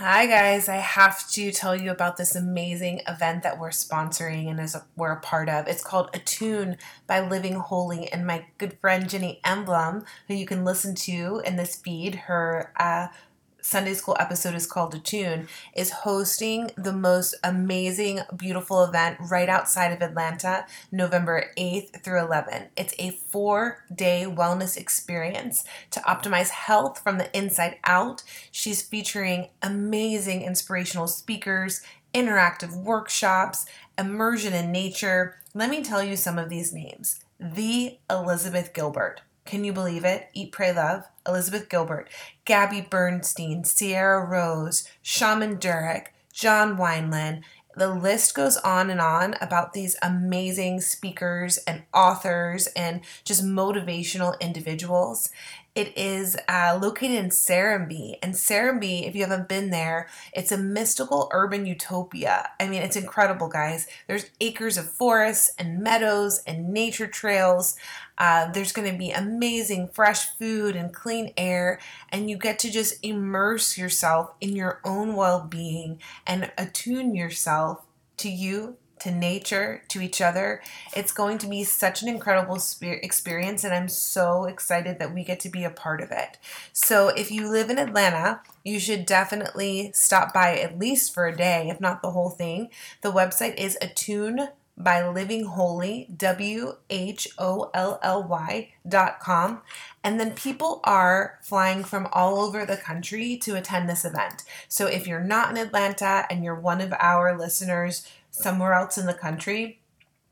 Hi, guys. I have to tell you about this amazing event that we're sponsoring and a, we're a part of. It's called Attune by Living Wholly, and my good friend Jenny Emblem, who you can listen to in this feed, her uh, Sunday school episode is called Attune, is hosting the most amazing, beautiful event right outside of Atlanta, November 8th through 11th. It's a four day wellness experience to optimize health from the inside out. She's featuring amazing inspirational speakers, interactive workshops, immersion in nature. Let me tell you some of these names. The Elizabeth Gilbert. Can you believe it? Eat, Pray, Love, Elizabeth Gilbert, Gabby Bernstein, Sahara Rose, Shaman Durek, John Wineland. The list goes on and on about these amazing speakers and authors and just motivational individuals. It is uh, located in Serenbe. And Serenbe, if you haven't been there, it's a mystical urban utopia. I mean, it's incredible, guys. There's acres of forests and meadows and nature trails. Uh, there's going to be amazing fresh food and clean air, and you get to just immerse yourself in your own well being and attune yourself to you to nature, to each other. It's going to be such an incredible experience, and I'm so excited that we get to be a part of it. So, if you live in Atlanta, you should definitely stop by at least for a day, if not the whole thing. The website is attune by living wholly w-h-o-l-l-y dot com and then people are flying from all over the country to attend this event so if you're not in atlanta and you're one of our listeners somewhere else in the country,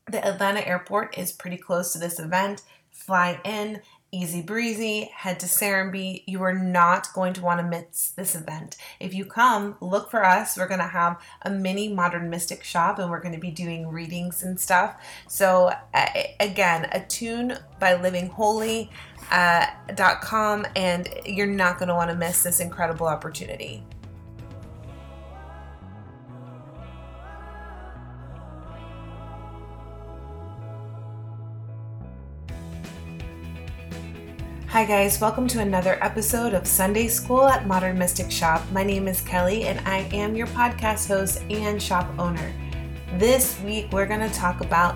the Atlanta airport is pretty close to this event. Fly in, easy breezy, head to Serenbe. You are not going to want to miss this event. If you come, look for us. We're going to have a mini modern mystic shop and we're going to be doing readings and stuff. So, again, attune by living wholly. Uh, .com and you're not going to want to miss this incredible opportunity. Hi, guys, welcome to another episode of Sunday School at Modern Mystic Shop. My name is Kelly, and I am your podcast host and shop owner. This week, we're going to talk about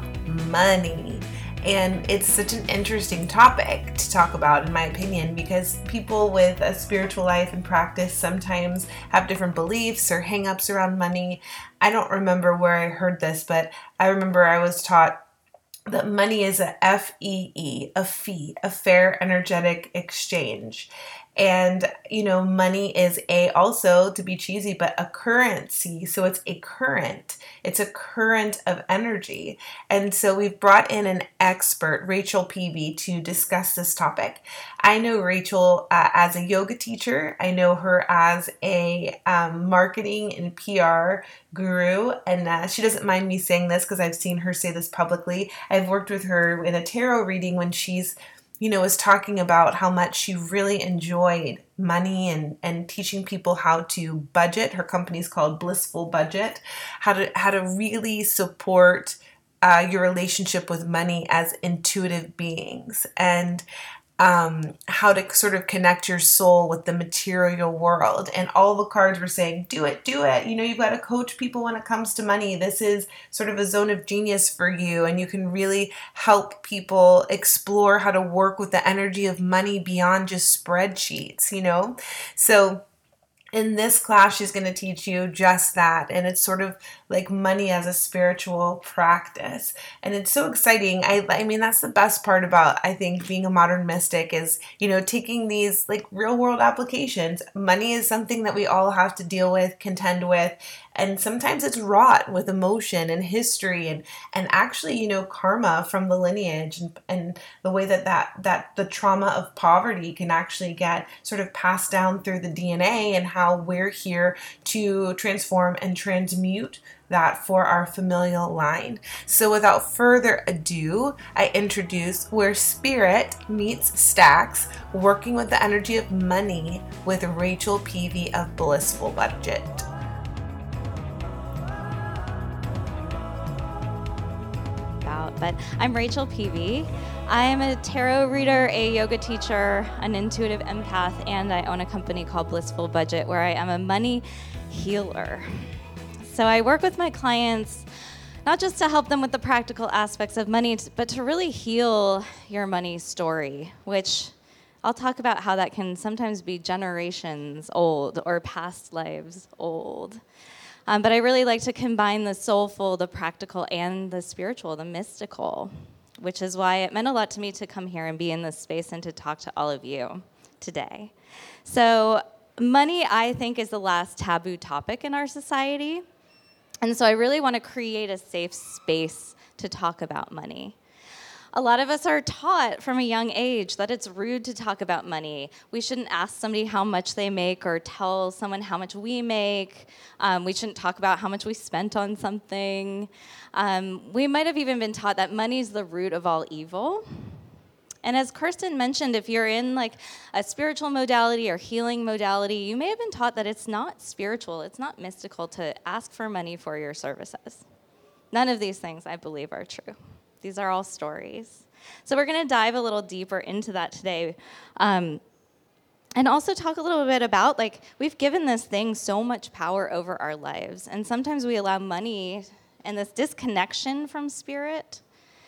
money. And it's such an interesting topic to talk about, in my opinion, because people with a spiritual life and practice sometimes have different beliefs or hangups around money. I don't remember where I heard this, but I remember I was taught that money is a FEE, a fee, a fair energetic exchange. And, you know, money is a also to be cheesy, but a currency. So it's a current, it's a current of energy. And so we've brought in an expert, Rachel Peavy, to discuss this topic. I know Rachel uh, as a yoga teacher, I know her as a um, marketing and PR guru. And uh, she doesn't mind me saying this because I've seen her say this publicly. I've worked with her in a tarot reading when she's you know, was talking about how much she really enjoyed money and, and teaching people how to budget. Her company's called Blissful Budget, how to how to really support uh, your relationship with money as intuitive beings. And um, how to sort of connect your soul with the material world. And all the cards were saying, do it, do it. You know, you've got to coach people when it comes to money. This is sort of a zone of genius for you. And you can really help people explore how to work with the energy of money beyond just spreadsheets, you know? So, in this class, she's going to teach you just that. And it's sort of like money as a spiritual practice. And it's so exciting. I, I mean, that's the best part about, I think, being a modern mystic is, you know, taking these like real world applications. Money is something that we all have to deal with, contend with, and sometimes it's wrought with emotion and history and and actually you know karma from the lineage and, and the way that that that the trauma of poverty can actually get sort of passed down through the DNA and how we're here to transform and transmute that for our familial line. So, without further ado, I introduce Where Spirit Meets Stacks, working with the energy of money with Rachel Peavy of Blissful Budget. Shop. But I'm Rachel Peavy. I am a tarot reader, a yoga teacher, an intuitive empath, and I own a company called Blissful Budget where I am a money healer. So I work with my clients not just to help them with the practical aspects of money, but to really heal your money story, which I'll talk about how that can sometimes be generations old or past lives old. Um, but I really like to combine the soulful, the practical, and the spiritual, the mystical, which is why it meant a lot to me to come here and be in this space and to talk to all of you today. So, money, I think, is the last taboo topic in our society. And so I really want to create a safe space to talk about money. A lot of us are taught from a young age that it's rude to talk about money. We shouldn't ask somebody how much they make or tell someone how much we make. Um, we shouldn't talk about how much we spent on something. Um, we might have even been taught that money is the root of all evil. And as Kirsten mentioned, if you're in like a spiritual modality or healing modality, you may have been taught that it's not spiritual, it's not mystical to ask for money for your services. None of these things, I believe, are true. These are all stories. So we're going to dive a little deeper into that today. Um, and also talk a little bit about like we've given this thing so much power over our lives and sometimes we allow money and this disconnection from spirit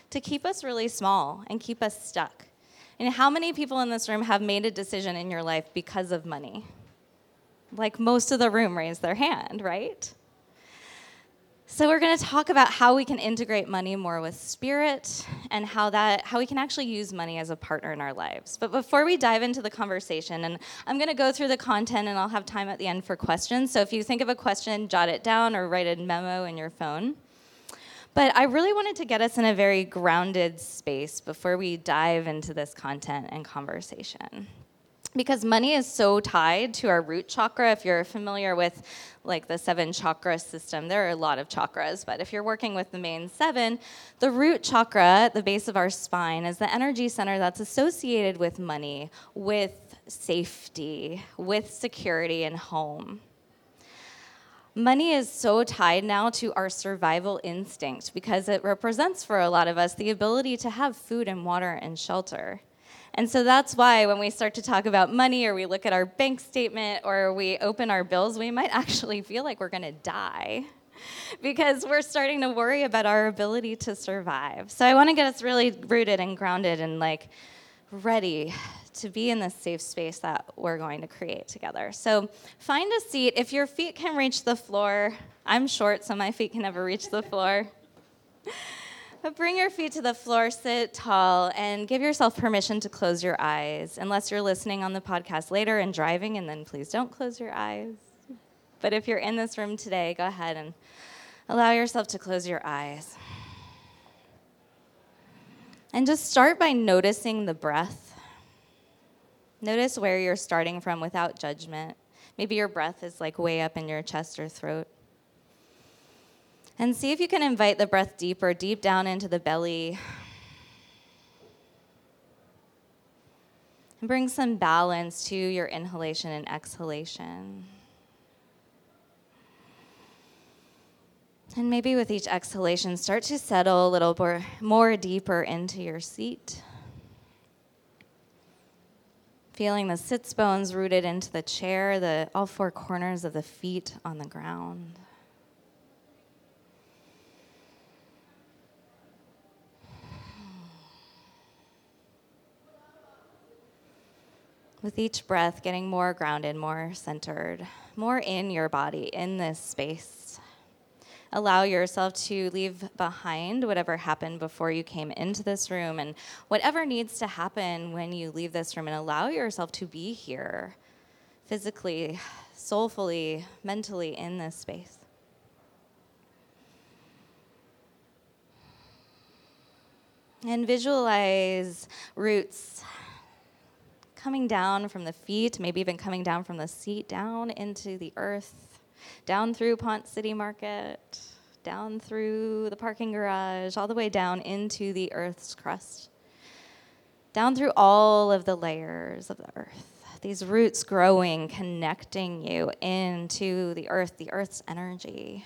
to keep us really small and keep us stuck and how many people in this room have made a decision in your life because of money like most of the room raised their hand right so we're going to talk about how we can integrate money more with spirit and how that how we can actually use money as a partner in our lives. But before we dive into the conversation and I'm going to go through the content and I'll have time at the end for questions. So if you think of a question, jot it down or write a memo in your phone. But I really wanted to get us in a very grounded space before we dive into this content and conversation because money is so tied to our root chakra if you're familiar with like the seven chakra system there are a lot of chakras but if you're working with the main seven the root chakra at the base of our spine is the energy center that's associated with money with safety with security and home Money is so tied now to our survival instinct because it represents for a lot of us the ability to have food and water and shelter. And so that's why when we start to talk about money or we look at our bank statement or we open our bills, we might actually feel like we're going to die because we're starting to worry about our ability to survive. So I want to get us really rooted and grounded and like ready to be in this safe space that we're going to create together. So find a seat. If your feet can reach the floor, I'm short, so my feet can never reach the floor. Bring your feet to the floor, sit tall, and give yourself permission to close your eyes. Unless you're listening on the podcast later and driving, and then please don't close your eyes. But if you're in this room today, go ahead and allow yourself to close your eyes. And just start by noticing the breath. Notice where you're starting from without judgment. Maybe your breath is like way up in your chest or throat. And see if you can invite the breath deeper, deep down into the belly. And bring some balance to your inhalation and exhalation. And maybe with each exhalation, start to settle a little more, more deeper into your seat. Feeling the sits bones rooted into the chair, the all four corners of the feet on the ground. With each breath, getting more grounded, more centered, more in your body, in this space. Allow yourself to leave behind whatever happened before you came into this room and whatever needs to happen when you leave this room, and allow yourself to be here physically, soulfully, mentally in this space. And visualize roots coming down from the feet, maybe even coming down from the seat, down into the earth, down through Ponce City Market, down through the parking garage, all the way down into the earth's crust, down through all of the layers of the earth. These roots growing, connecting you into the earth, the earth's energy.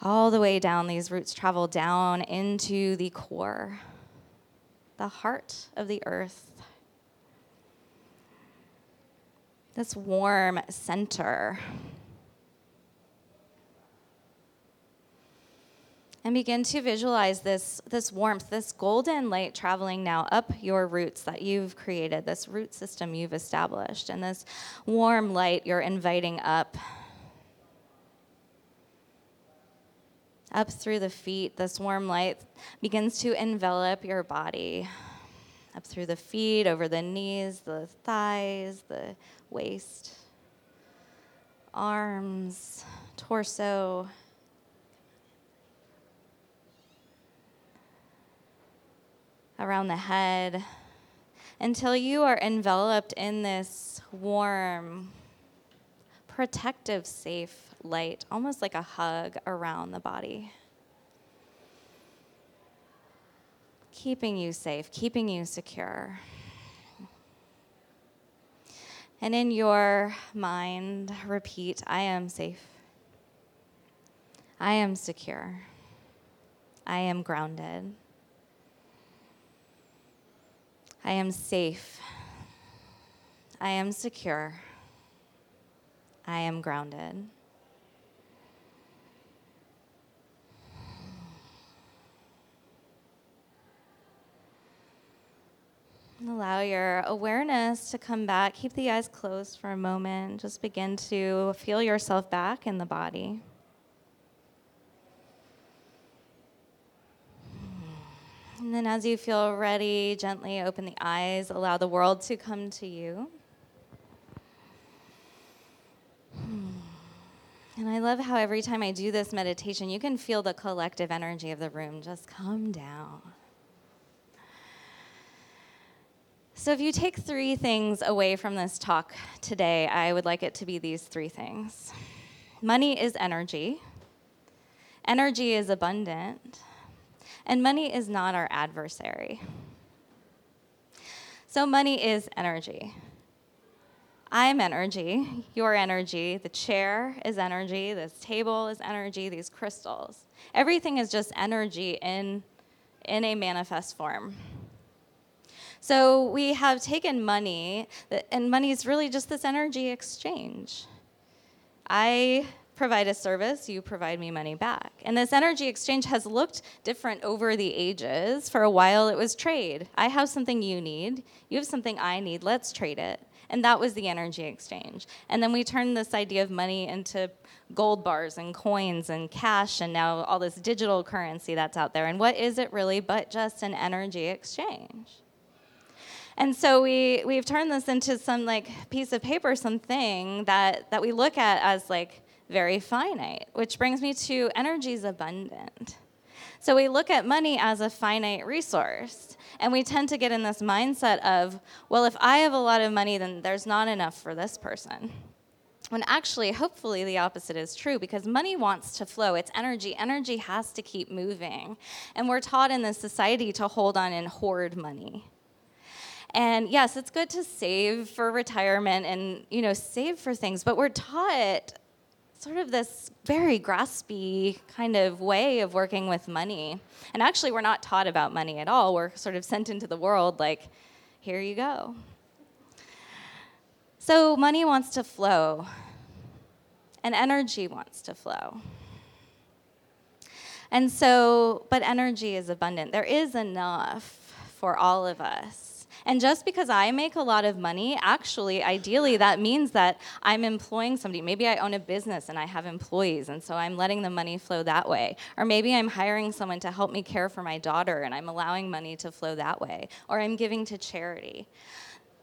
All the way down, these roots travel down into the core, the heart of the earth. This warm center and begin to visualize this, this warmth, this golden light traveling now up your roots that you've created, this root system you've established, and this warm light you're inviting up. Up through the feet, this warm light begins to envelop your body. Up through the feet, over the knees, the thighs, the waist, arms, torso, around the head until you are enveloped in this warm, protective, safe light, almost like a hug around the body. Keeping you safe, keeping you secure. And in your mind, repeat I am safe. I am secure. I am grounded. I am safe. I am secure. I am grounded. Allow your awareness to come back. Keep the eyes closed for a moment. Just begin to feel yourself back in the body. And then, as you feel ready, gently open the eyes, allow the world to come to you. And I love how every time I do this meditation, you can feel the collective energy of the room just come down. So, if you take three things away from this talk today, I would like it to be these three things money is energy, energy is abundant, and money is not our adversary. So, money is energy. I'm energy, your energy, the chair is energy, this table is energy, these crystals. Everything is just energy in, in a manifest form. So we have taken money, and money is really just this energy exchange. I provide a service, you provide me money back. And this energy exchange has looked different over the ages. For a while, it was trade. I have something you need, you have something I need, let's trade it. And that was the energy exchange. And then we turned this idea of money into gold bars and coins and cash and now all this digital currency that's out there. And what is it really but just an energy exchange? And so we, we've turned this into some like piece of paper, something that, that we look at as like very finite, which brings me to energy is abundant. So we look at money as a finite resource, and we tend to get in this mindset of, well, if I have a lot of money, then there's not enough for this person. When actually, hopefully, the opposite is true because money wants to flow. It's energy. Energy has to keep moving. And we're taught in this society to hold on and hoard money. And yes, it's good to save for retirement and, you know, save for things, but we're taught sort of this very graspy kind of way of working with money. And actually, we're not taught about money at all. We're sort of sent into the world like, here you go. So, money wants to flow, and energy wants to flow. And so, but energy is abundant. There is enough for all of us. And just because I make a lot of money, actually, ideally, that means that I'm employing somebody. Maybe I own a business and I have employees, and so I'm letting the money flow that way. Or maybe I'm hiring someone to help me care for my daughter, and I'm allowing money to flow that way. Or I'm giving to charity.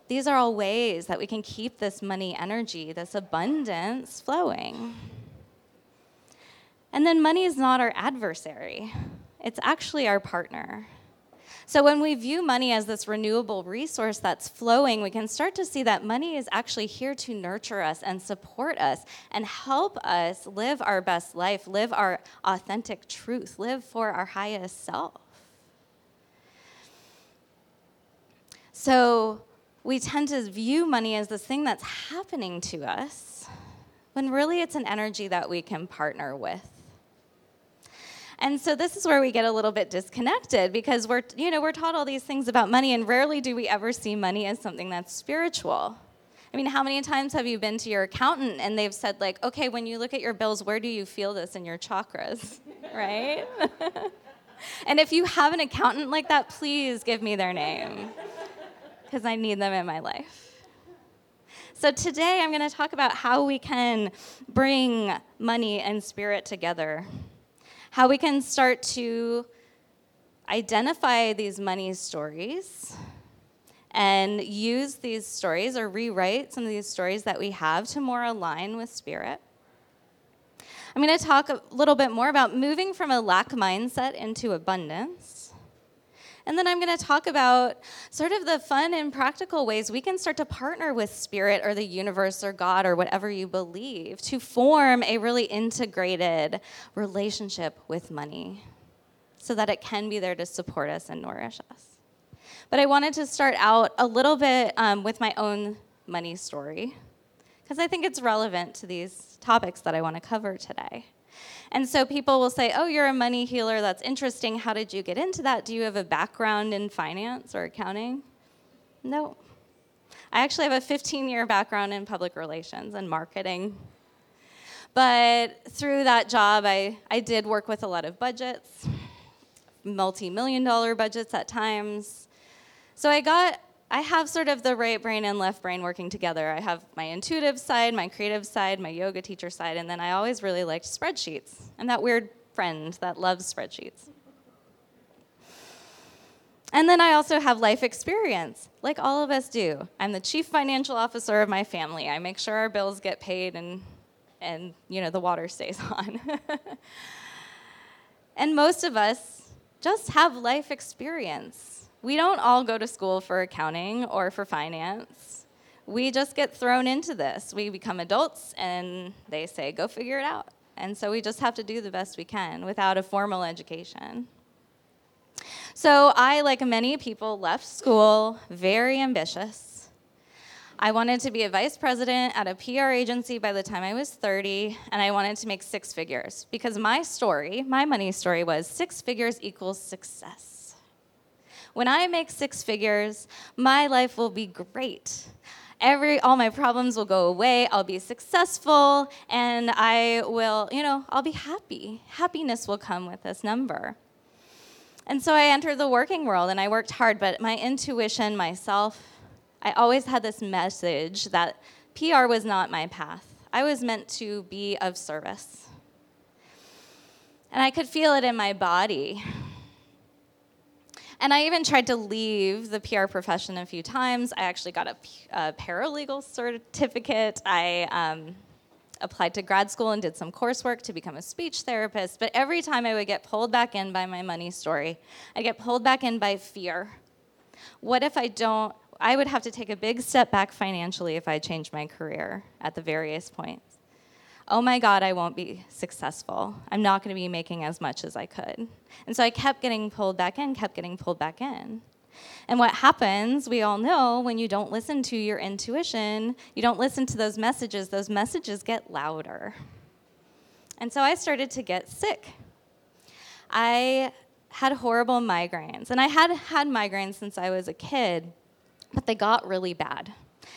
These are all ways that we can keep this money energy, this abundance flowing. And then money is not our adversary, it's actually our partner. So when we view money as this renewable resource that's flowing, we can start to see that money is actually here to nurture us and support us and help us live our best life, live our authentic truth, live for our highest self. So we tend to view money as this thing that's happening to us when really it's an energy that we can partner with. And so this is where we get a little bit disconnected because we're, you know, we're taught all these things about money, and rarely do we ever see money as something that's spiritual. I mean, how many times have you been to your accountant and they've said, like, okay, when you look at your bills, where do you feel this in your chakras? right? and if you have an accountant like that, please give me their name because I need them in my life. So today I'm going to talk about how we can bring money and spirit together how we can start to identify these money stories and use these stories or rewrite some of these stories that we have to more align with spirit. I'm going to talk a little bit more about moving from a lack mindset into abundance. And then I'm going to talk about sort of the fun and practical ways we can start to partner with spirit or the universe or God or whatever you believe to form a really integrated relationship with money so that it can be there to support us and nourish us. But I wanted to start out a little bit um, with my own money story because I think it's relevant to these topics that I want to cover today. And so people will say, Oh, you're a money healer. That's interesting. How did you get into that? Do you have a background in finance or accounting? No. I actually have a 15 year background in public relations and marketing. But through that job, I, I did work with a lot of budgets, multi million dollar budgets at times. So I got I have sort of the right brain and left brain working together. I have my intuitive side, my creative side, my yoga teacher side, and then I always really liked spreadsheets. I'm that weird friend that loves spreadsheets. And then I also have life experience, like all of us do. I'm the chief financial officer of my family. I make sure our bills get paid and and you know the water stays on. and most of us just have life experience we don't all go to school for accounting or for finance. We just get thrown into this. We become adults and they say, go figure it out. And so we just have to do the best we can without a formal education. So I, like many people, left school very ambitious. I wanted to be a vice president at a PR agency by the time I was 30, and I wanted to make six figures because my story, my money story, was six figures equals success. When I make six figures, my life will be great. Every all my problems will go away. I'll be successful and I will, you know, I'll be happy. Happiness will come with this number. And so I entered the working world and I worked hard, but my intuition, myself, I always had this message that PR was not my path. I was meant to be of service. And I could feel it in my body. And I even tried to leave the PR profession a few times. I actually got a, a paralegal certificate. I um, applied to grad school and did some coursework to become a speech therapist. But every time I would get pulled back in by my money story, I get pulled back in by fear. What if I don't? I would have to take a big step back financially if I changed my career at the various points oh my God, I won't be successful. I'm not going to be making as much as I could. And so I kept getting pulled back in, kept getting pulled back in. And what happens, we all know, when you don't listen to your intuition, you don't listen to those messages, those messages get louder. And so I started to get sick. I had horrible migraines. And I had had migraines since I was a kid, but they got really bad.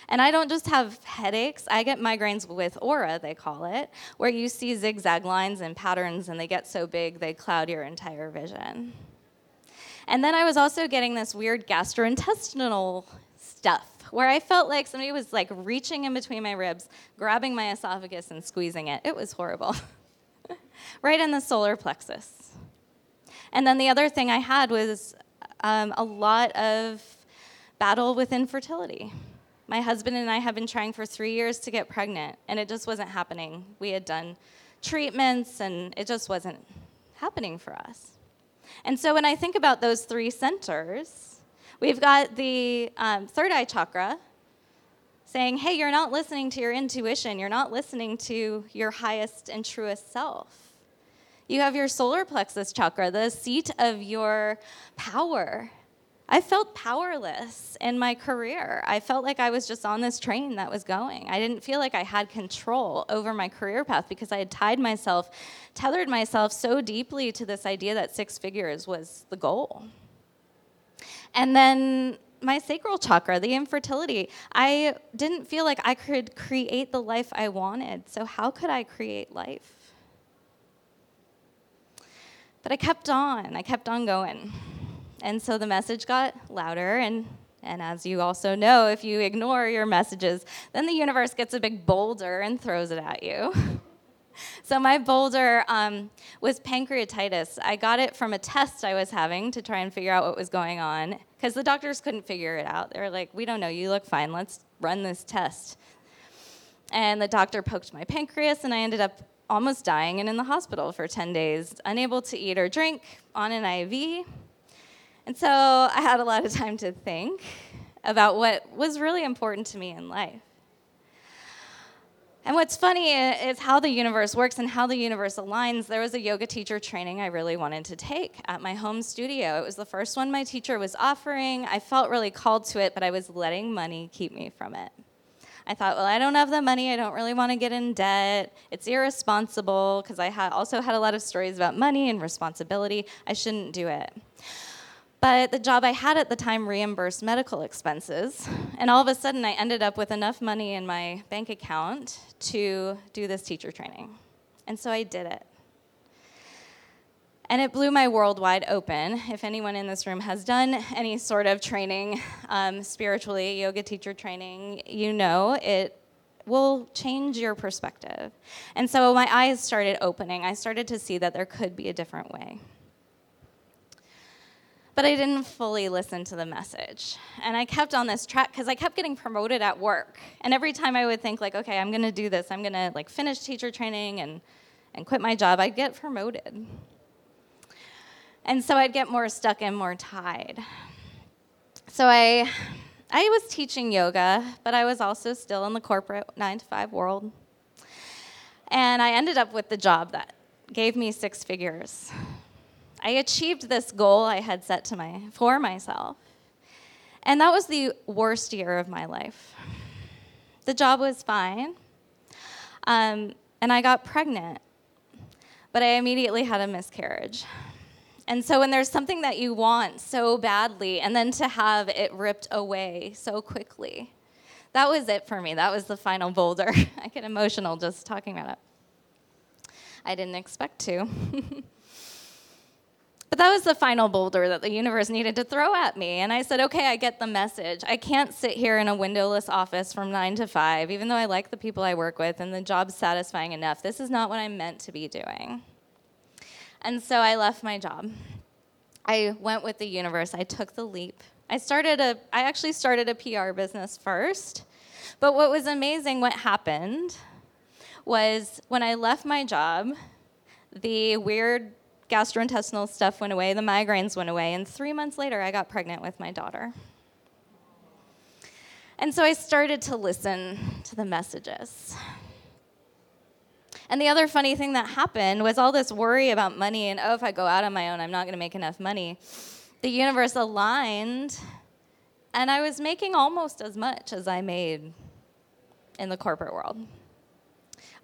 And I don't just have headaches, I get migraines with aura, they call it, where you see zigzag lines and patterns and they get so big they cloud your entire vision. And then I was also getting this weird gastrointestinal stuff where I felt like somebody was like reaching in between my ribs, grabbing my esophagus and squeezing it. It was horrible. right in the solar plexus. And then the other thing I had was um, a lot of battle with infertility. My husband and I have been trying for three years to get pregnant, and it just wasn't happening. We had done treatments, and it just wasn't happening for us. And so when I think about those three centers, we've got the um, third eye chakra saying, hey, you're not listening to your intuition, you're not listening to your highest and truest self. You have your solar plexus chakra, the seat of your power I felt powerless in my career. I felt like I was just on this train that was going. I didn't feel like I had control over my career path because I had tied myself, tethered myself so deeply to this idea that six figures was the goal. And then my sacral chakra, the infertility, I didn't feel like I could create the life I wanted. So, how could I create life? But I kept on, I kept on going. And so the message got louder and and as you also know, if you ignore your messages, then the universe gets a big boulder and throws it at you. so my boulder um, was pancreatitis. I got it from a test I was having to try and figure out what was going on because the doctors couldn't figure it out. They were like, "We don't know. You look fine. Let's run this test." And the doctor poked my pancreas, and I ended up almost dying and in the hospital for 10 days, unable to eat or drink, on an IV. And so I had a lot of time to think about what was really important to me in life. And what's funny is how the universe works and how the universe aligns. There was a yoga teacher training I really wanted to take at my home studio. It was the first one my teacher was offering. I felt really called to it, but I was letting money keep me from it. I thought, well, I don't have the money. I don't really want to get in debt. It's irresponsible because I also had a lot of stories about money and responsibility. I shouldn't do it. But the job I had at the time reimbursed medical expenses. And all of a sudden, I ended up with enough money in my bank account to do this teacher training. And so I did it. And it blew my world wide open. If anyone in this room has done any sort of training um, spiritually, yoga teacher training, you know it will change your perspective. And so my eyes started opening. I started to see that there could be a different way but I didn't fully listen to the message. And I kept on this track because I kept getting promoted at work. And every time I would think like, okay, I'm going to do this. I'm going to like finish teacher training and and quit my job, I'd get promoted. And so I'd get more stuck and more tied. So I I was teaching yoga, but I was also still in the corporate 9 to 5 world. And I ended up with the job that gave me six figures I achieved this goal I had set to my, for myself. And that was the worst year of my life. The job was fine, um, and I got pregnant, but I immediately had a miscarriage. And so, when there's something that you want so badly, and then to have it ripped away so quickly, that was it for me. That was the final boulder. I get emotional just talking about it. I didn't expect to. But that was the final boulder that the universe needed to throw at me. And I said, okay, I get the message. I can't sit here in a windowless office from nine to five, even though I like the people I work with and the job's satisfying enough. This is not what I'm meant to be doing. And so I left my job. I went with the universe. I took the leap. I started a I actually started a PR business first. But what was amazing what happened was when I left my job, the weird gastrointestinal stuff went away, the migraines went away, and three months later, I got pregnant with my daughter. And so I started to listen to the messages. And the other funny thing that happened was all this worry about money and, oh, if I go out on my own, I'm not going to make enough money. The universe aligned, and I was making almost as much as I made in the corporate world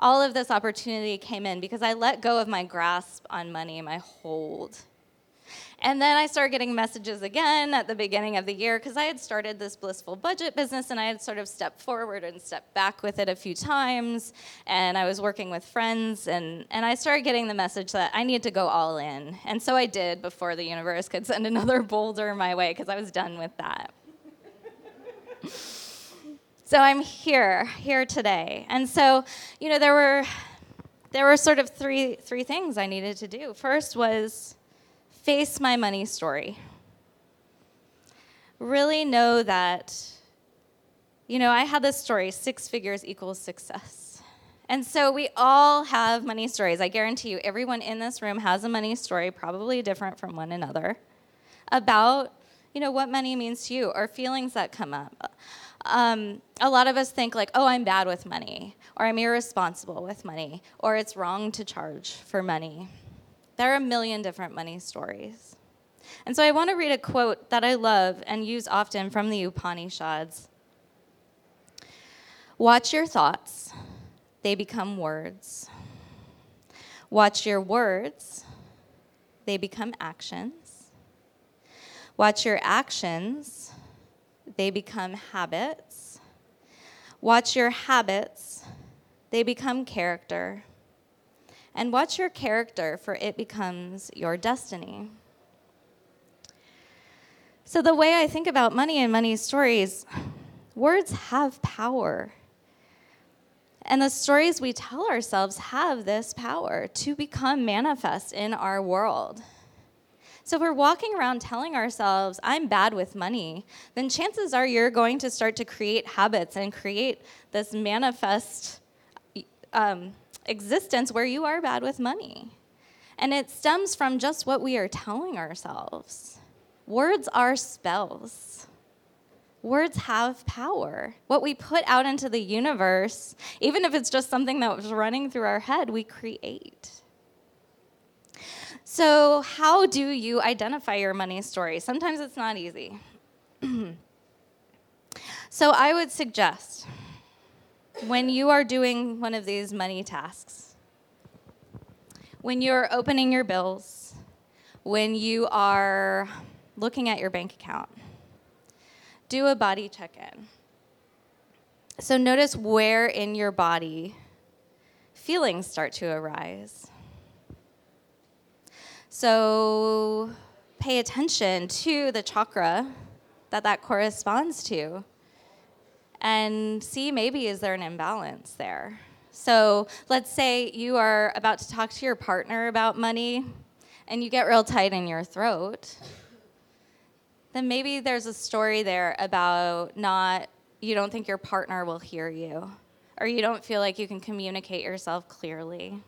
all of this opportunity came in because I let go of my grasp on money, my hold. And then I started getting messages again at the beginning of the year because I had started this blissful budget business and I had sort of stepped forward and stepped back with it a few times. And I was working with friends and, and I started getting the message that I needed to go all in. And so I did before the universe could send another boulder my way because I was done with that. So I'm here, here today. And so, you know, there were there were sort of three three things I needed to do. First was face my money story. Really know that you know, I had this story, six figures equals success. And so we all have money stories. I guarantee you everyone in this room has a money story, probably different from one another, about, you know, what money means to you or feelings that come up um, a lot of us think like, oh, I'm bad with money, or I'm irresponsible with money, or it's wrong to charge for money. There are a million different money stories. And so I want to read a quote that I love and use often from the Upanishads. Watch your thoughts, they become words. Watch your words, they become actions. Watch your actions, they become habits. Watch your habits, they become character. And watch your character, for it becomes your destiny. So, the way I think about money and money stories, words have power. And the stories we tell ourselves have this power to become manifest in our world. So, if we're walking around telling ourselves, I'm bad with money, then chances are you're going to start to create habits and create this manifest um, existence where you are bad with money. And it stems from just what we are telling ourselves. Words are spells. Words have power. What we put out into the universe, even if it's just something that was running through our head, we create. So, how do you identify your money story? Sometimes it's not easy. so, I would suggest when you are doing one of these money tasks, when you're opening your bills, when you are looking at your bank account. Do a body check in. So notice where in your body feelings start to arise. So pay attention to the chakra that that corresponds to and see maybe is there an imbalance there. So let's say you are about to talk to your partner about money and you get real tight in your throat then maybe there's a story there about not, you don't think your partner will hear you, or you don't feel like you can communicate yourself clearly.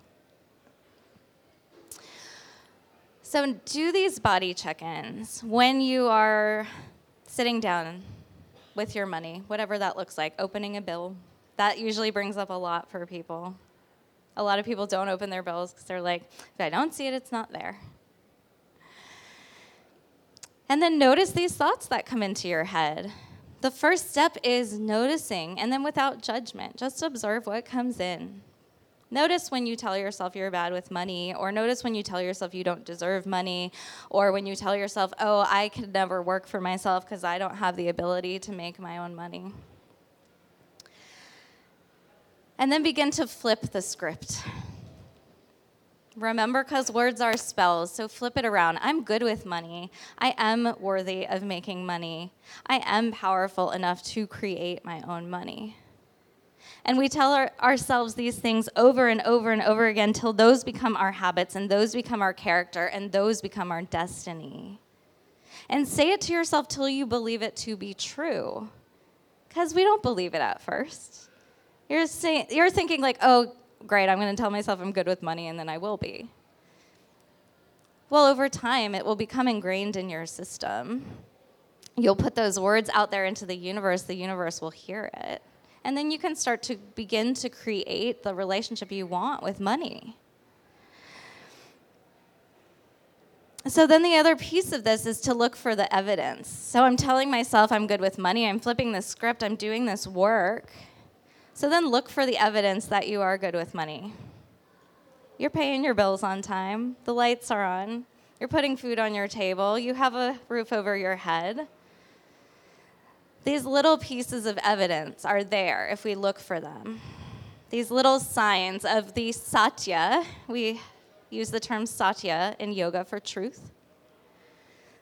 So, do these body check ins when you are sitting down with your money, whatever that looks like, opening a bill. That usually brings up a lot for people. A lot of people don't open their bills because they're like, if I don't see it, it's not there. And then notice these thoughts that come into your head. The first step is noticing, and then without judgment, just observe what comes in. Notice when you tell yourself you're bad with money, or notice when you tell yourself you don't deserve money, or when you tell yourself, oh, I could never work for myself because I don't have the ability to make my own money. And then begin to flip the script. Remember, because words are spells, so flip it around. I'm good with money. I am worthy of making money. I am powerful enough to create my own money. And we tell our, ourselves these things over and over and over again till those become our habits and those become our character and those become our destiny. And say it to yourself till you believe it to be true. Because we don't believe it at first. You're, say, you're thinking, like, oh, great, I'm going to tell myself I'm good with money and then I will be. Well, over time, it will become ingrained in your system. You'll put those words out there into the universe, the universe will hear it. And then you can start to begin to create the relationship you want with money. So then the other piece of this is to look for the evidence. So I'm telling myself I'm good with money, I'm flipping the script, I'm doing this work. So then look for the evidence that you are good with money. You're paying your bills on time, the lights are on, you're putting food on your table, you have a roof over your head. These little pieces of evidence are there if we look for them. These little signs of the satya, we use the term satya in yoga for truth.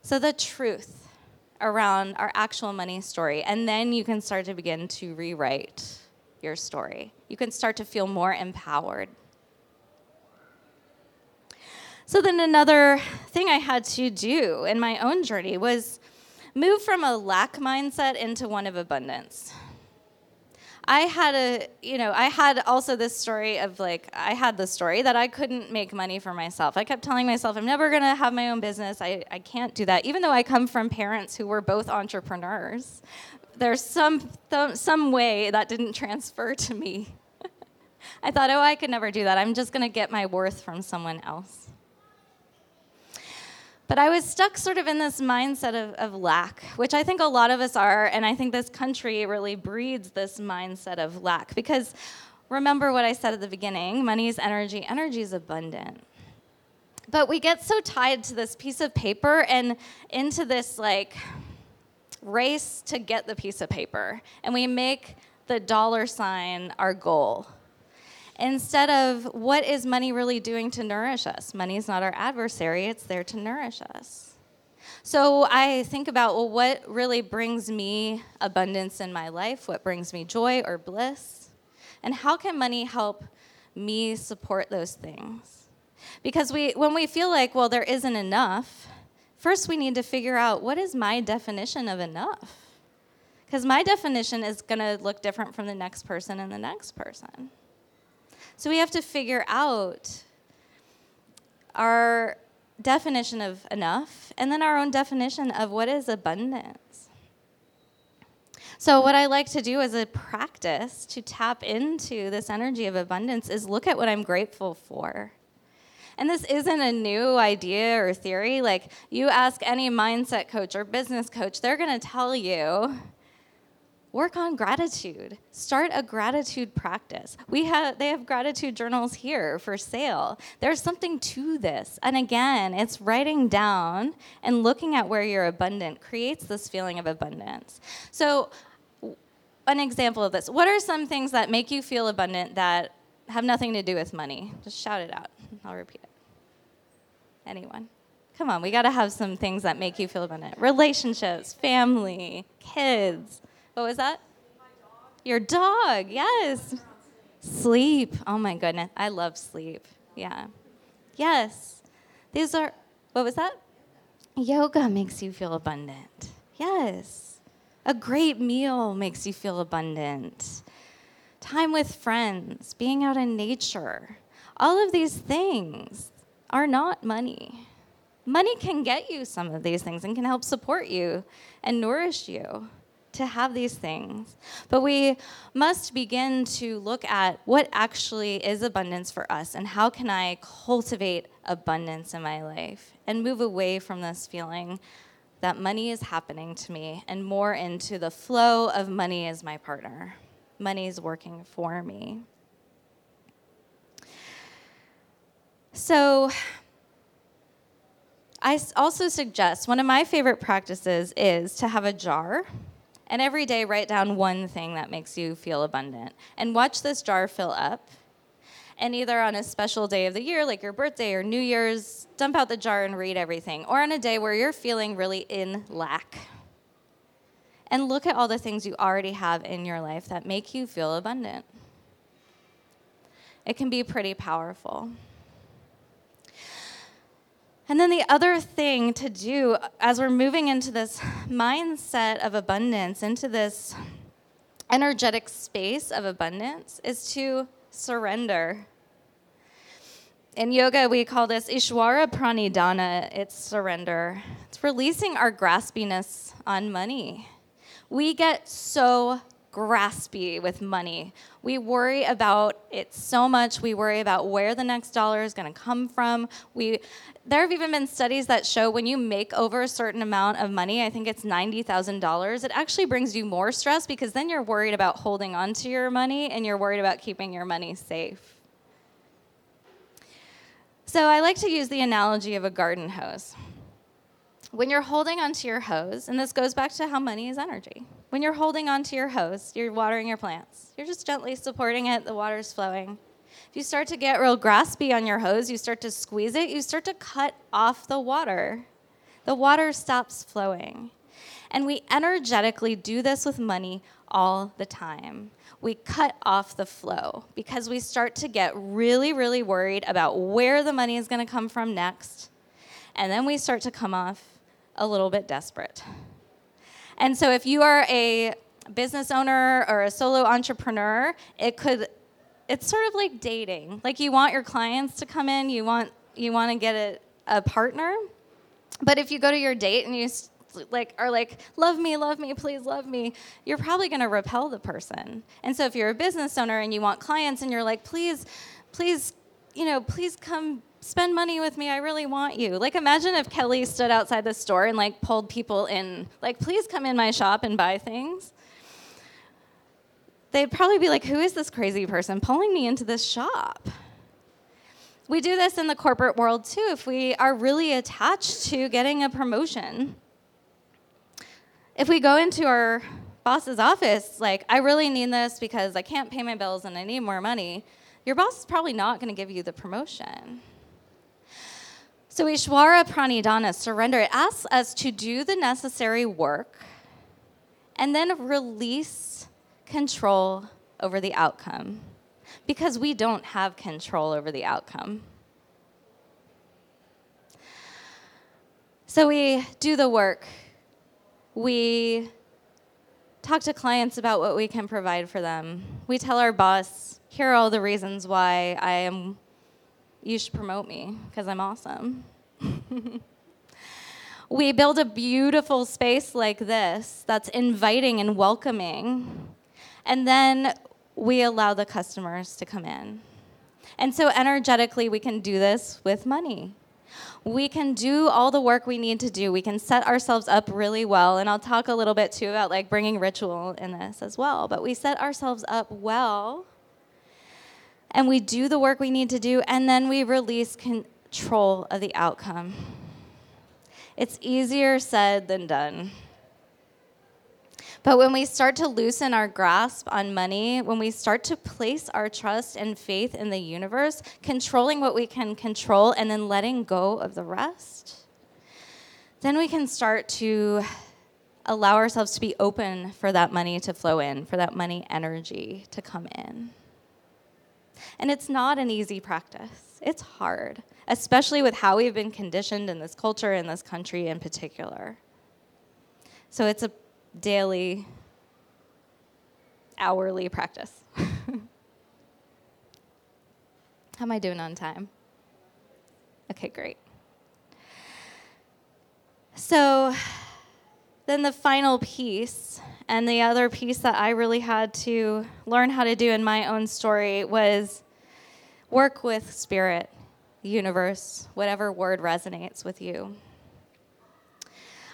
So, the truth around our actual money story, and then you can start to begin to rewrite your story. You can start to feel more empowered. So, then another thing I had to do in my own journey was move from a lack mindset into one of abundance. I had a, you know, I had also this story of like, I had the story that I couldn't make money for myself. I kept telling myself, I'm never gonna have my own business. I, I can't do that. Even though I come from parents who were both entrepreneurs, there's some, th- some way that didn't transfer to me. I thought, oh, I could never do that. I'm just to get my worth from someone else. But I was stuck sort of in this mindset of, of lack, which I think a lot of us are, and I think this country really breeds this mindset of lack. Because remember what I said at the beginning money is energy, energy is abundant. But we get so tied to this piece of paper and into this like race to get the piece of paper, and we make the dollar sign our goal instead of what is money really doing to nourish us? Money is not our adversary, it's there to nourish us. So I think about, well, what really brings me abundance in my life? What brings me joy or bliss? And how can money help me support those things? Because we, when we feel like, well, there isn't enough, first we need to figure out what is my definition of enough? Because my definition is going to look different from the next person and the next person. So we have to figure out our definition of enough and then our own definition of what is abundance. So, what I like to do as a practice to tap into this energy of abundance is look at what I'm grateful for. And this isn't a new idea or theory. Like, you ask any mindset coach or business coach, they're going to tell you work on gratitude. Start a gratitude practice. We have they have gratitude journals here for sale. There's something to this. And again it's writing down and looking at where you're abundant creates this feeling of abundance. So an example of this. What are some things that make you feel abundant that have nothing to do with money? Just shout it out. I'll repeat it. Anyone. Come on we got to have some things that make you feel abundant. Relationships family kids Oh, what was that? Your dog, yes. Sleep. Oh my goodness. I love sleep. Yeah. Yes. These are, what was that? Yoga makes you feel abundant. Yes. A great meal makes you feel abundant. Time with friends, being out in nature. All of these things are not money. Money can get you some of these things and can help support you and nourish you to have these things. But we must begin to look at what actually is abundance for us and how can I cultivate abundance in my life and move away from this feeling that money is happening to me and more into the flow of money as my partner. Money is working for me. So, I also suggest one of my favorite practices is to have a jar and every day, write down one thing that makes you feel abundant. And watch this jar fill up. And either on a special day of the year, like your birthday or New Year's, dump out the jar and read everything. Or on a day where you're feeling really in lack. And look at all the things you already have in your life that make you feel abundant. It can be pretty powerful. And then the other thing to do as we're moving into this mindset of abundance, into this energetic space of abundance, is to surrender. In yoga, we call this Ishwara Pranidhana. It's surrender. It's releasing our graspiness on money. We get so graspy with money. We worry about it so much. We worry about where the next dollar is going to come from. We there have even been studies that show when you make over a certain amount of money, I think it's $90,000, it actually brings you more stress because then you're worried about holding on to your money and you're worried about keeping your money safe. So I like to use the analogy of a garden hose. When you're holding onto your hose, and this goes back to how money is energy. When you're holding onto your hose, you're watering your plants. You're just gently supporting it, the water's flowing. If you start to get real graspy on your hose, you start to squeeze it, you start to cut off the water. The water stops flowing. And we energetically do this with money all the time. We cut off the flow because we start to get really, really worried about where the money is going to come from next. And then we start to come off a little bit desperate. And so, if you are a business owner or a solo entrepreneur, it could it's sort of like dating. Like you want your clients to come in, you want you want to get a, a partner, but if you go to your date and you like are like love me love me please love me you're probably going to repel the person and so if you're a business owner and you want clients and you're like please please you know please come spend money with me. I really want you. Like, imagine if Kelly stood outside the store and like pulled people in, like, please come in my shop and buy things. They'd probably be like, who is this crazy person pulling me into this shop? We do this in the corporate world too. If we are really attached to getting a promotion, if we go into our boss's office, like, I really need this because I can't pay my bills and I need more money, your boss is probably not going to give you the promotion. So, Ishwara Pranidhana, surrender, it asks us to do the necessary work and then release control over the outcome because we don't have control over the outcome. So we do the work. We talk to clients about what we can provide for them. We tell our boss, here are all the reasons why I am you should promote me because I'm awesome. we build a beautiful space like this that's inviting and welcoming. And then we allow the customers to come in. And so, energetically, we can do this with money. We can do all the work we need to do. We can set ourselves up really well. And I'll talk a little bit too about like bringing ritual in this as well. But we set ourselves up well and we do the work we need to do, and then we release control of the outcome. It's easier said than done. But when we start to loosen our grasp on money, when we start to place our trust and faith in the universe, controlling what we can control and then letting go of the rest, then we can start to allow ourselves to be open for that money to flow in, for that money energy to come in. And it's not an easy practice, it's hard, especially with how we've been conditioned in this culture, in this country in particular. So it's a daily, hourly practice. How am I doing on time? Okay, great. So then the final piece, and the other piece that I really had to learn how to do in my own story was work with spirit, universe, whatever word resonates with you.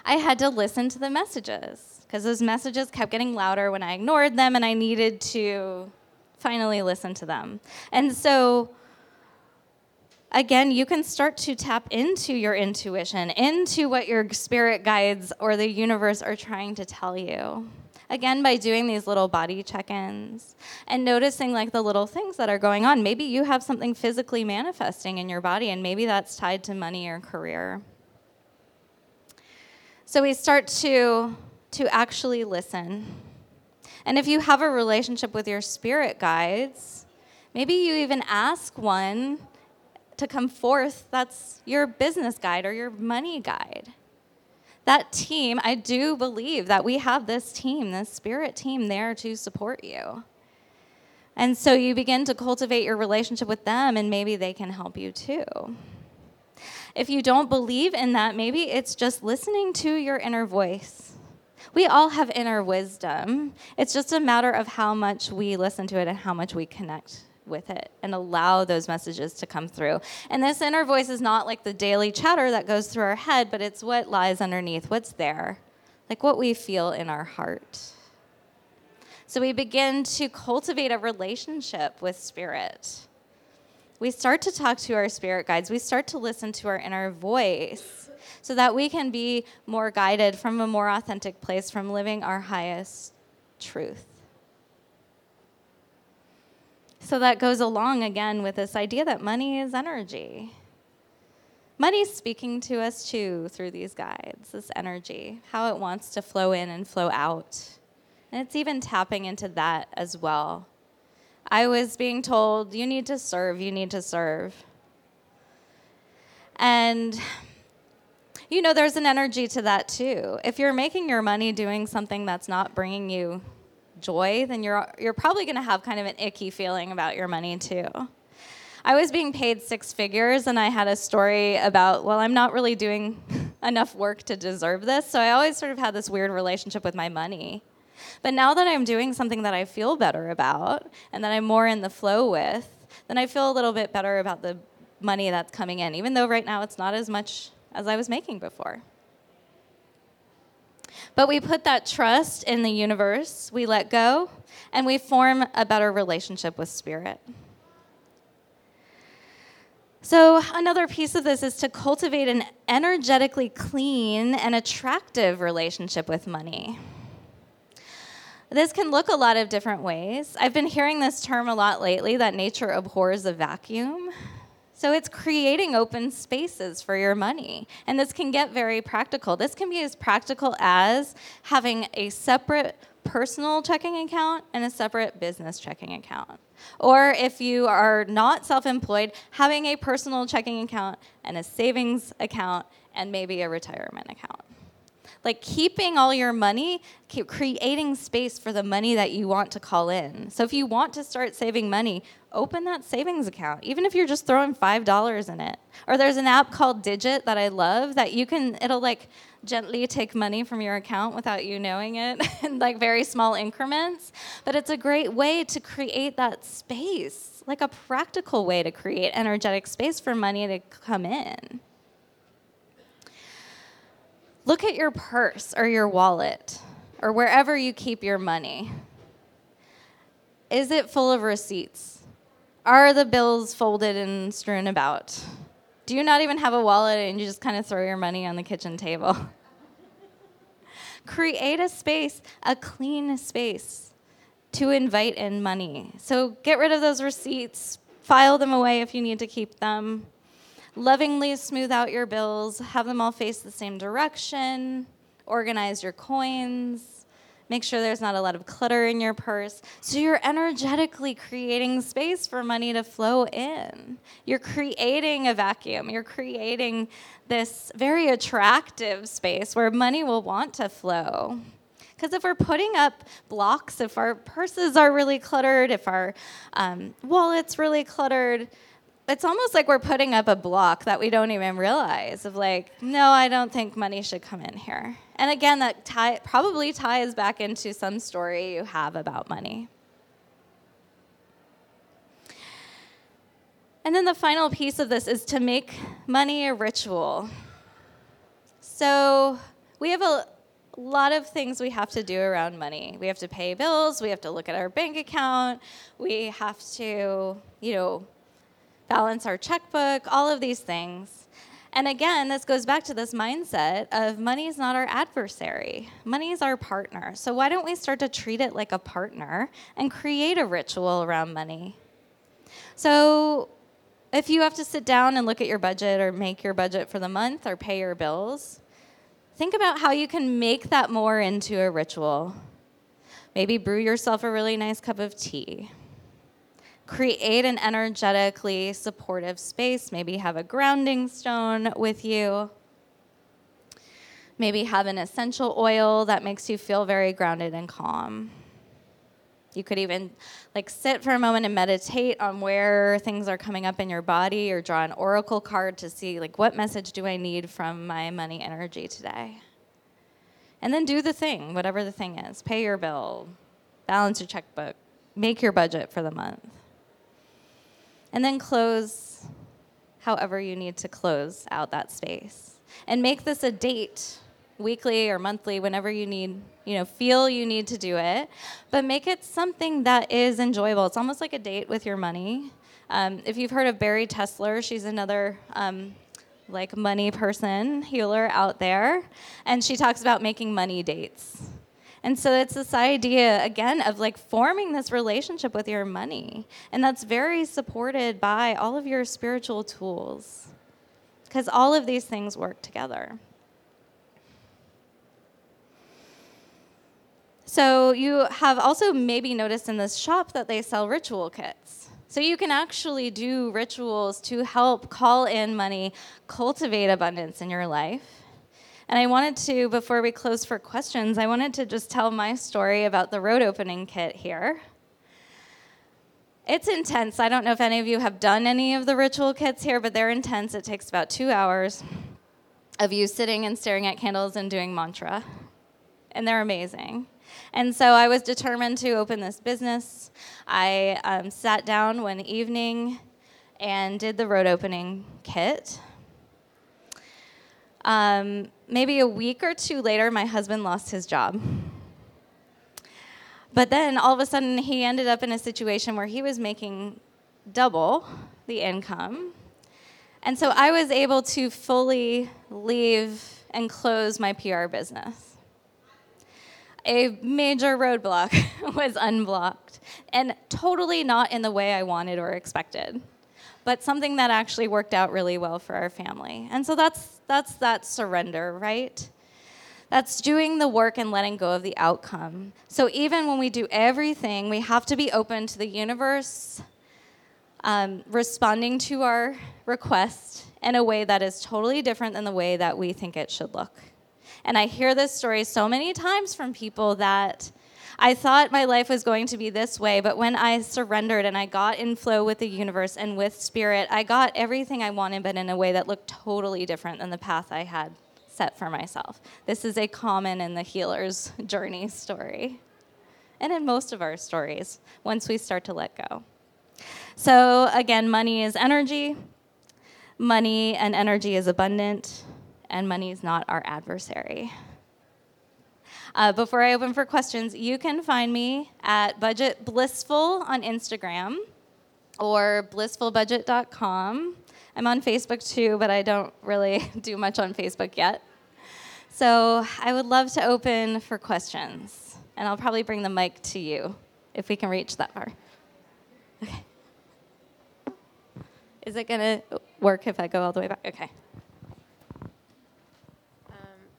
I had to listen to the messages because those messages kept getting louder when I ignored them, and I needed to finally listen to them. And so, again, you can start to tap into your intuition, into what your spirit guides or the universe are trying to tell you. Again, by doing these little body check ins and noticing like the little things that are going on. Maybe you have something physically manifesting in your body, and maybe that's tied to money or career. So we start to, to actually listen. And if you have a relationship with your spirit guides, maybe you even ask one to come forth that's your business guide or your money guide. That team, I do believe that we have this team, this spirit team there to support you. And so you begin to cultivate your relationship with them, and maybe they can help you too. If you don't believe in that, maybe it's just listening to your inner voice. We all have inner wisdom. It's just a matter of how much we listen to it and how much we connect with it and allow those messages to come through. And this inner voice is not like the daily chatter that goes through our head, but it's what lies underneath, what's there, like what we feel in our heart. So we begin to cultivate a relationship with spirit we start to talk to our spirit guides. We start to listen to our inner voice so that we can be more guided from a more authentic place, from living our highest truth. So that goes along again with this idea that money is energy. Money's speaking to us too through these guides, this energy, how it wants to flow in and flow out. And it's even tapping into that as well I was being told, you need to serve, you need to serve. And, you know, there's an energy to that too. If you're making your money doing something that's not bringing you joy, then you're, you're probably going to have kind of an icky feeling about your money too. I was being paid six figures, and I had a story about, well, I'm not really doing enough work to deserve this. So I always sort of had this weird relationship with my money. But now that I'm doing something that I feel better about and that I'm more in the flow with, then I feel a little bit better about the money that's coming in, even though right now it's not as much as I was making before. But we put that trust in the universe, we let go, and we form a better relationship with spirit. So, another piece of this is to cultivate an energetically clean and attractive relationship with money. This can look a lot of different ways. I've been hearing this term a lot lately that nature abhors a vacuum. So it's creating open spaces for your money. And this can get very practical. This can be as practical as having a separate personal checking account and a separate business checking account. Or if you are not self employed, having a personal checking account and a savings account and maybe a retirement account. Like keeping all your money, keep creating space for the money that you want to call in. So if you want to start saving money, open that savings account, even if you're just throwing $5 in it. Or there's an app called Digit that I love that you can, it'll like gently take money from your account without you knowing it in like very small increments. But it's a great way to create that space, like a practical way to create energetic space for money to come in. Look at your purse or your wallet or wherever you keep your money. Is it full of receipts? Are the bills folded and strewn about? Do you not even have a wallet and you just kind of throw your money on the kitchen table? Create a space, a clean space to invite in money. So get rid of those receipts, file them away if you need to keep them lovingly smooth out your bills, have them all face the same direction, organize your coins, make sure there's not a lot of clutter in your purse. So you're energetically creating space for money to flow in. You're creating a vacuum, you're creating this very attractive space where money will want to flow. Because if we're putting up blocks, if our purses are really cluttered, if our um, wallet's really cluttered, it's almost like we're putting up a block that we don't even realize of like, no, I don't think money should come in here. And again, that tie, probably ties back into some story you have about money. And then the final piece of this is to make money a ritual. So we have a lot of things we have to do around money. We have to pay bills, we have to look at our bank account, we have to, you know, balance our checkbook, all of these things. And again, this goes back to this mindset of money is not our adversary. Money is our partner. So why don't we start to treat it like a partner and create a ritual around money? So if you have to sit down and look at your budget or make your budget for the month or pay your bills, think about how you can make that more into a ritual. Maybe brew yourself a really nice cup of tea create an energetically supportive space. Maybe have a grounding stone with you. Maybe have an essential oil that makes you feel very grounded and calm. You could even like sit for a moment and meditate on where things are coming up in your body or draw an oracle card to see like what message do I need from my money energy today. And then do the thing, whatever the thing is. Pay your bill, balance your checkbook, make your budget for the month. And then close however you need to close out that space. And make this a date weekly or monthly whenever you need you know feel you need to do it. But make it something that is enjoyable. It's almost like a date with your money. Um, if you've heard of Bari Tessler she's another um, like money person healer out there. And she talks about making money dates and so it's this idea, again, of like forming this relationship with your money. And that's very supported by all of your spiritual tools, because all of these things work together. So you have also maybe noticed in this shop that they sell ritual kits. So you can actually do rituals to help call in money, cultivate abundance in your life. And I wanted to, before we close for questions, I wanted to just tell my story about the road opening kit here. It's intense. I don't know if any of you have done any of the ritual kits here, but they're intense. It takes about two hours of you sitting and staring at candles and doing mantra. And they're amazing. And so I was determined to open this business. I um, sat down one evening and did the road opening kit. Um, maybe a week or two later, my husband lost his job. But then all of a sudden, he ended up in a situation where he was making double the income. And so I was able to fully leave and close my PR business. A major roadblock was unblocked, and totally not in the way I wanted or expected but something that actually worked out really well for our family. And so that's that's that surrender, right? That's doing the work and letting go of the outcome. So even when we do everything, we have to be open to the universe um, responding to our request in a way that is totally different than the way that we think it should look. And I hear this story so many times from people that I thought my life was going to be this way, but when I surrendered and I got in flow with the universe and with spirit, I got everything I wanted, but in a way that looked totally different than the path I had set for myself. This is a common in the healer's journey story, and in most of our stories, once we start to let go. So, again, money is energy, money and energy is abundant, and money is not our adversary. Uh, before I open for questions, you can find me at Budget Blissful on Instagram or blissfulbudget.com. I'm on Facebook too, but I don't really do much on Facebook yet. So I would love to open for questions, and I'll probably bring the mic to you if we can reach that far. Okay. Is it going to work if I go all the way back? Okay.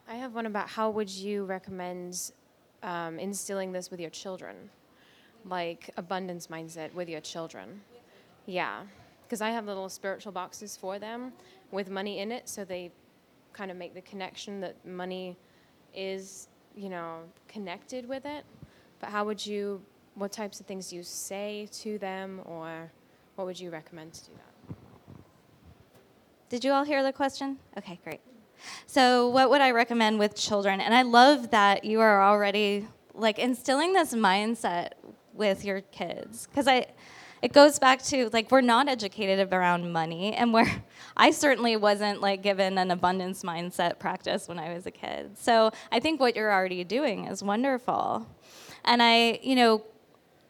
I have one about how would you recommend um, instilling this with your children, like abundance mindset with your children. Yeah, because I have little spiritual boxes for them with money in it, so they kind of make the connection that money is, you know, connected with it. But how would you? What types of things do you say to them, or what would you recommend to do that? Did you all hear the question? Okay, great. So, what would I recommend with children? And I love that you are already like instilling this mindset with your kids because I it goes back to like we're not educated around money and where I certainly wasn't like given an abundance mindset practice when I was a kid. So, I think what you're already doing is wonderful. And I, you know,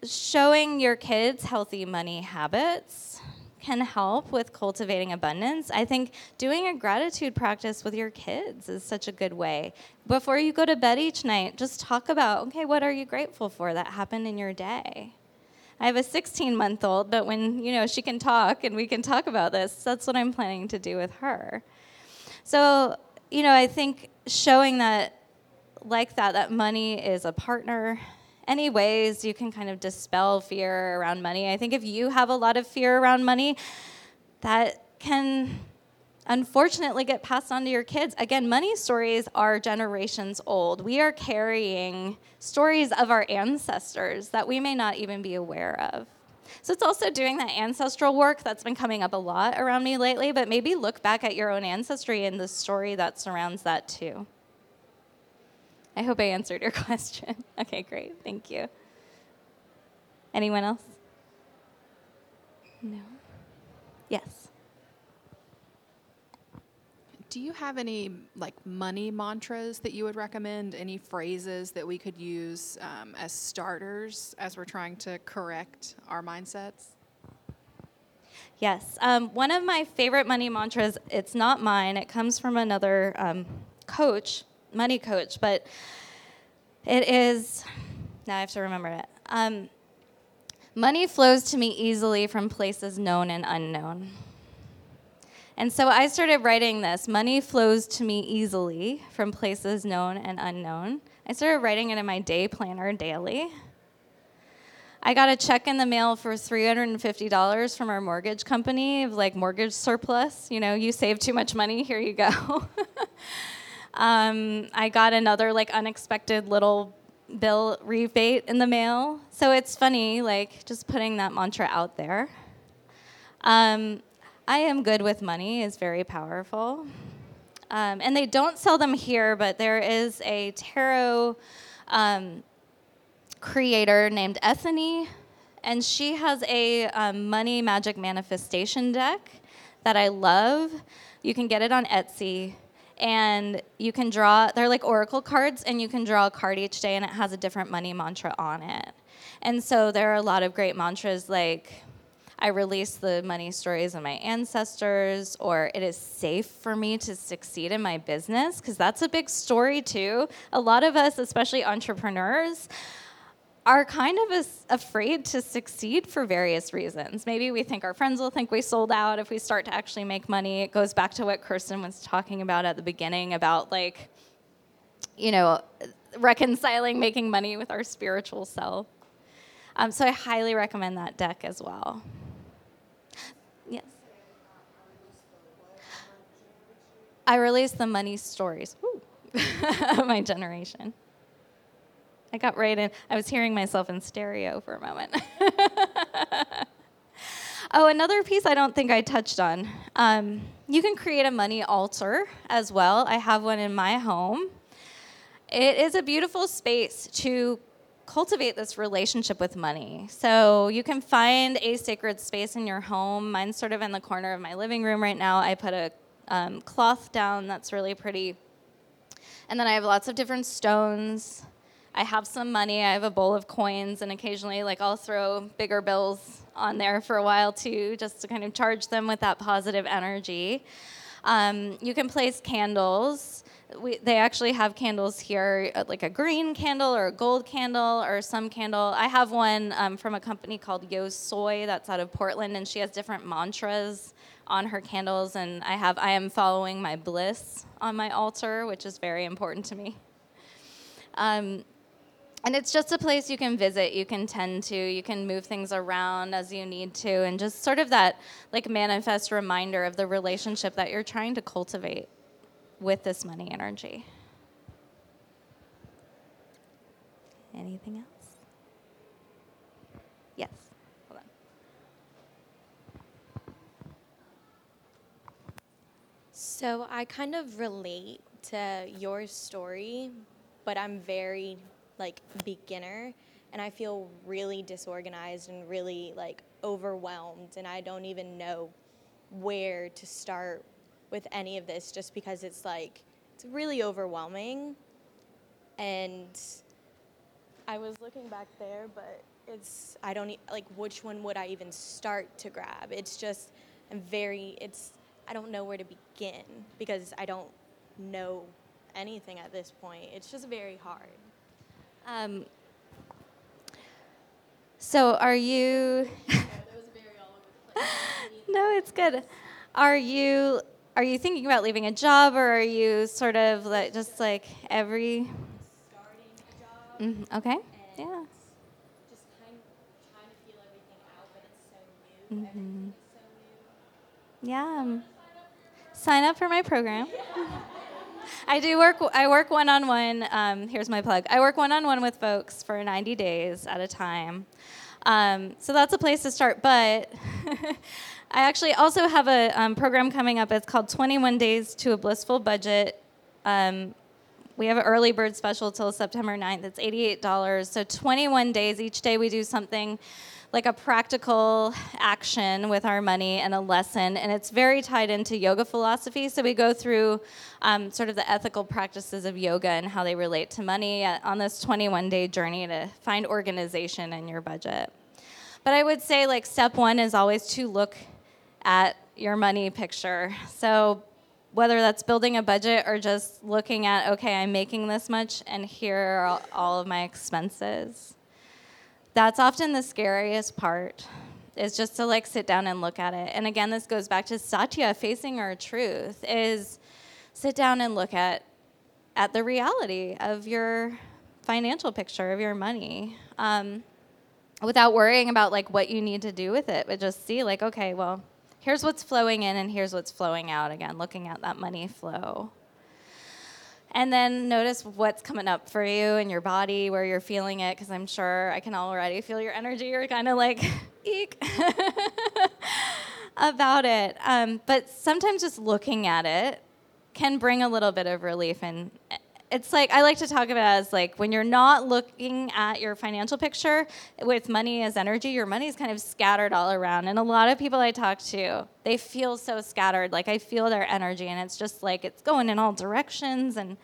showing your kids healthy money habits can help with cultivating abundance. I think doing a gratitude practice with your kids is such a good way. Before you go to bed each night, just talk about, okay, what are you grateful for that happened in your day? I have a 16 month old, but when, you know, she can talk and we can talk about this, that's what I'm planning to do with her. So, you know, I think showing that like that that money is a partner any ways you can kind of dispel fear around money. I think if you have a lot of fear around money, that can unfortunately get passed on to your kids. Again, money stories are generations old. We are carrying stories of our ancestors that we may not even be aware of. So it's also doing that ancestral work that's been coming up a lot around me lately, but maybe look back at your own ancestry and the story that surrounds that too. I hope I answered your question. okay, great. Thank you. Anyone else? No? Yes. Do you have any like money mantras that you would recommend? Any phrases that we could use um, as starters as we're trying to correct our mindsets? Yes. Um, one of my favorite money mantras, it's not mine, it comes from another um, coach money coach, but it is, now I have to remember it. Um, money flows to me easily from places known and unknown. And so I started writing this money flows to me easily from places known and unknown. I started writing it in my day planner daily. I got a check in the mail for $350 from our mortgage company like mortgage surplus. You know, you save too much money, here you go. Um, I got another like unexpected little bill rebate in the mail. So it's funny, like just putting that mantra out there. Um, I am good with money is very powerful. Um, and they don't sell them here, but there is a tarot um, creator named Ethony and she has a um, money magic manifestation deck that I love. You can get it on Etsy. And you can draw, they're like oracle cards, and you can draw a card each day, and it has a different money mantra on it. And so there are a lot of great mantras like, I release the money stories of my ancestors, or it is safe for me to succeed in my business, because that's a big story too. A lot of us, especially entrepreneurs, are kind of afraid to succeed for various reasons. Maybe we think our friends will think we sold out if we start to actually make money. It goes back to what Kirsten was talking about at the beginning about like, you know, reconciling making money with our spiritual self. Um, so I highly recommend that deck as well. Yes. I released the money stories of my generation. I got right in. I was hearing myself in stereo for a moment. oh, another piece I don't think I touched on. Um, you can create a money altar as well. I have one in my home. It is a beautiful space to cultivate this relationship with money. So you can find a sacred space in your home. Mine's sort of in the corner of my living room right now. I put a um, cloth down that's really pretty. And then I have lots of different stones. I have some money. I have a bowl of coins, and occasionally, like, I'll throw bigger bills on there for a while too, just to kind of charge them with that positive energy. Um, you can place candles. We, they actually have candles here, uh, like a green candle or a gold candle or some candle. I have one um, from a company called Yo Soy that's out of Portland, and she has different mantras on her candles. And I have I am following my bliss on my altar, which is very important to me. Um, and it's just a place you can visit, you can tend to, you can move things around as you need to, and just sort of that like manifest reminder of the relationship that you're trying to cultivate with this money energy. Anything else? Yes. Hold on. So I kind of relate to your story, but I'm very like beginner and I feel really disorganized and really like overwhelmed and I don't even know where to start with any of this just because it's like it's really overwhelming. And I was looking back there but it's I don't e- like which one would I even start to grab? It's just I'm very it's I don't know where to begin because I don't know anything at this point. It's just very hard Um, so are you? no, it's good. Are you are you thinking about leaving a job, or are you sort of like just like every? Mm, okay. Yeah. just kind of trying to feel everything out, but it's so new. Everything is so new. Yeah. um, Sign up for my program. I do work. I work one on one. Here's my plug. I work one on one with folks for 90 days at a time. Um, so that's a place to start. But I actually also have a um, program coming up. It's called 21 Days to a Blissful Budget. Um, we have an early bird special till September 9th. It's $88. So 21 days. Each day we do something like a practical action with our money and a lesson. And it's very tied into yoga philosophy. So we go through um, sort of the ethical practices of yoga and how they relate to money uh, on this 21 day journey to find organization in your budget. But I would say, like, step one is always to look at your money picture. So whether that's building a budget or just looking at, okay, I'm making this much, and here are all- all of my expenses. That's often the scariest part, is just to like sit down and look at it. And again, this goes back to Satya facing our truth, is sit down and look at at the reality of your financial picture of your money. Um, without worrying about like what you need to do with it, but just see like, okay, well, here's what's flowing in and here's what's flowing out. Again, looking at that money flow. And then notice what's coming up for you in your body, where you're feeling it, because I'm sure I can already feel your energy. You're kind of like, eek, about it. Um, but sometimes just looking at it can bring a little bit of relief and it's like I like to talk about it as like when you're not looking at your financial picture with money as energy, your money is kind of scattered all around. And a lot of people I talk to, they feel so scattered. Like I feel their energy, and it's just like it's going in all directions. And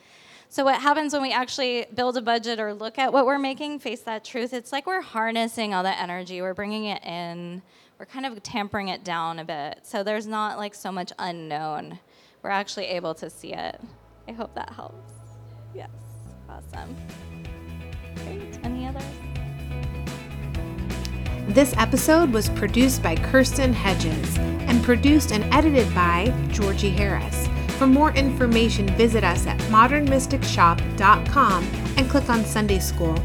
so what happens when we actually build a budget or look at what we're making, face that truth? It's like we're harnessing all that energy, we're bringing it in, we're kind of tampering it down a bit. So there's not like so much unknown. We're actually able to see it. I hope that helps. Yes. Awesome. Great. Any others? This episode was produced by Kirsten Hedges and produced and edited by Georgie Harris. For more information, visit us at modernmysticshop.com and click on Sunday School